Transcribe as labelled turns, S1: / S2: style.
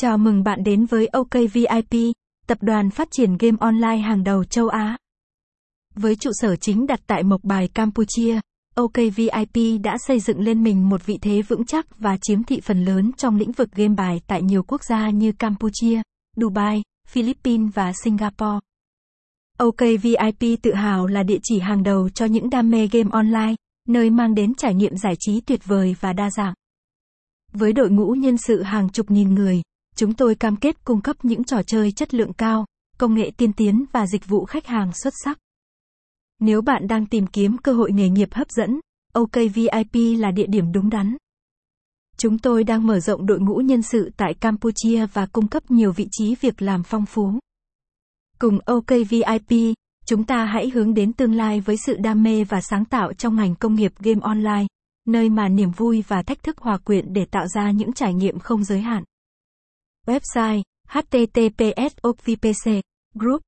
S1: Chào mừng bạn đến với OK VIP, tập đoàn phát triển game online hàng đầu châu Á. Với trụ sở chính đặt tại Mộc Bài, Campuchia, OK VIP đã xây dựng lên mình một vị thế vững chắc và chiếm thị phần lớn trong lĩnh vực game bài tại nhiều quốc gia như Campuchia, Dubai, Philippines và Singapore. OK VIP tự hào là địa chỉ hàng đầu cho những đam mê game online, nơi mang đến trải nghiệm giải trí tuyệt vời và đa dạng. Với đội ngũ nhân sự hàng chục nghìn người, chúng tôi cam kết cung cấp những trò chơi chất lượng cao, công nghệ tiên tiến và dịch vụ khách hàng xuất sắc. Nếu bạn đang tìm kiếm cơ hội nghề nghiệp hấp dẫn, OK VIP là địa điểm đúng đắn. Chúng tôi đang mở rộng đội ngũ nhân sự tại Campuchia và cung cấp nhiều vị trí việc làm phong phú. Cùng OK VIP, chúng ta hãy hướng đến tương lai với sự đam mê và sáng tạo trong ngành công nghiệp game online, nơi mà niềm vui và thách thức hòa quyện để tạo ra những trải nghiệm không giới hạn. Website https okvpc group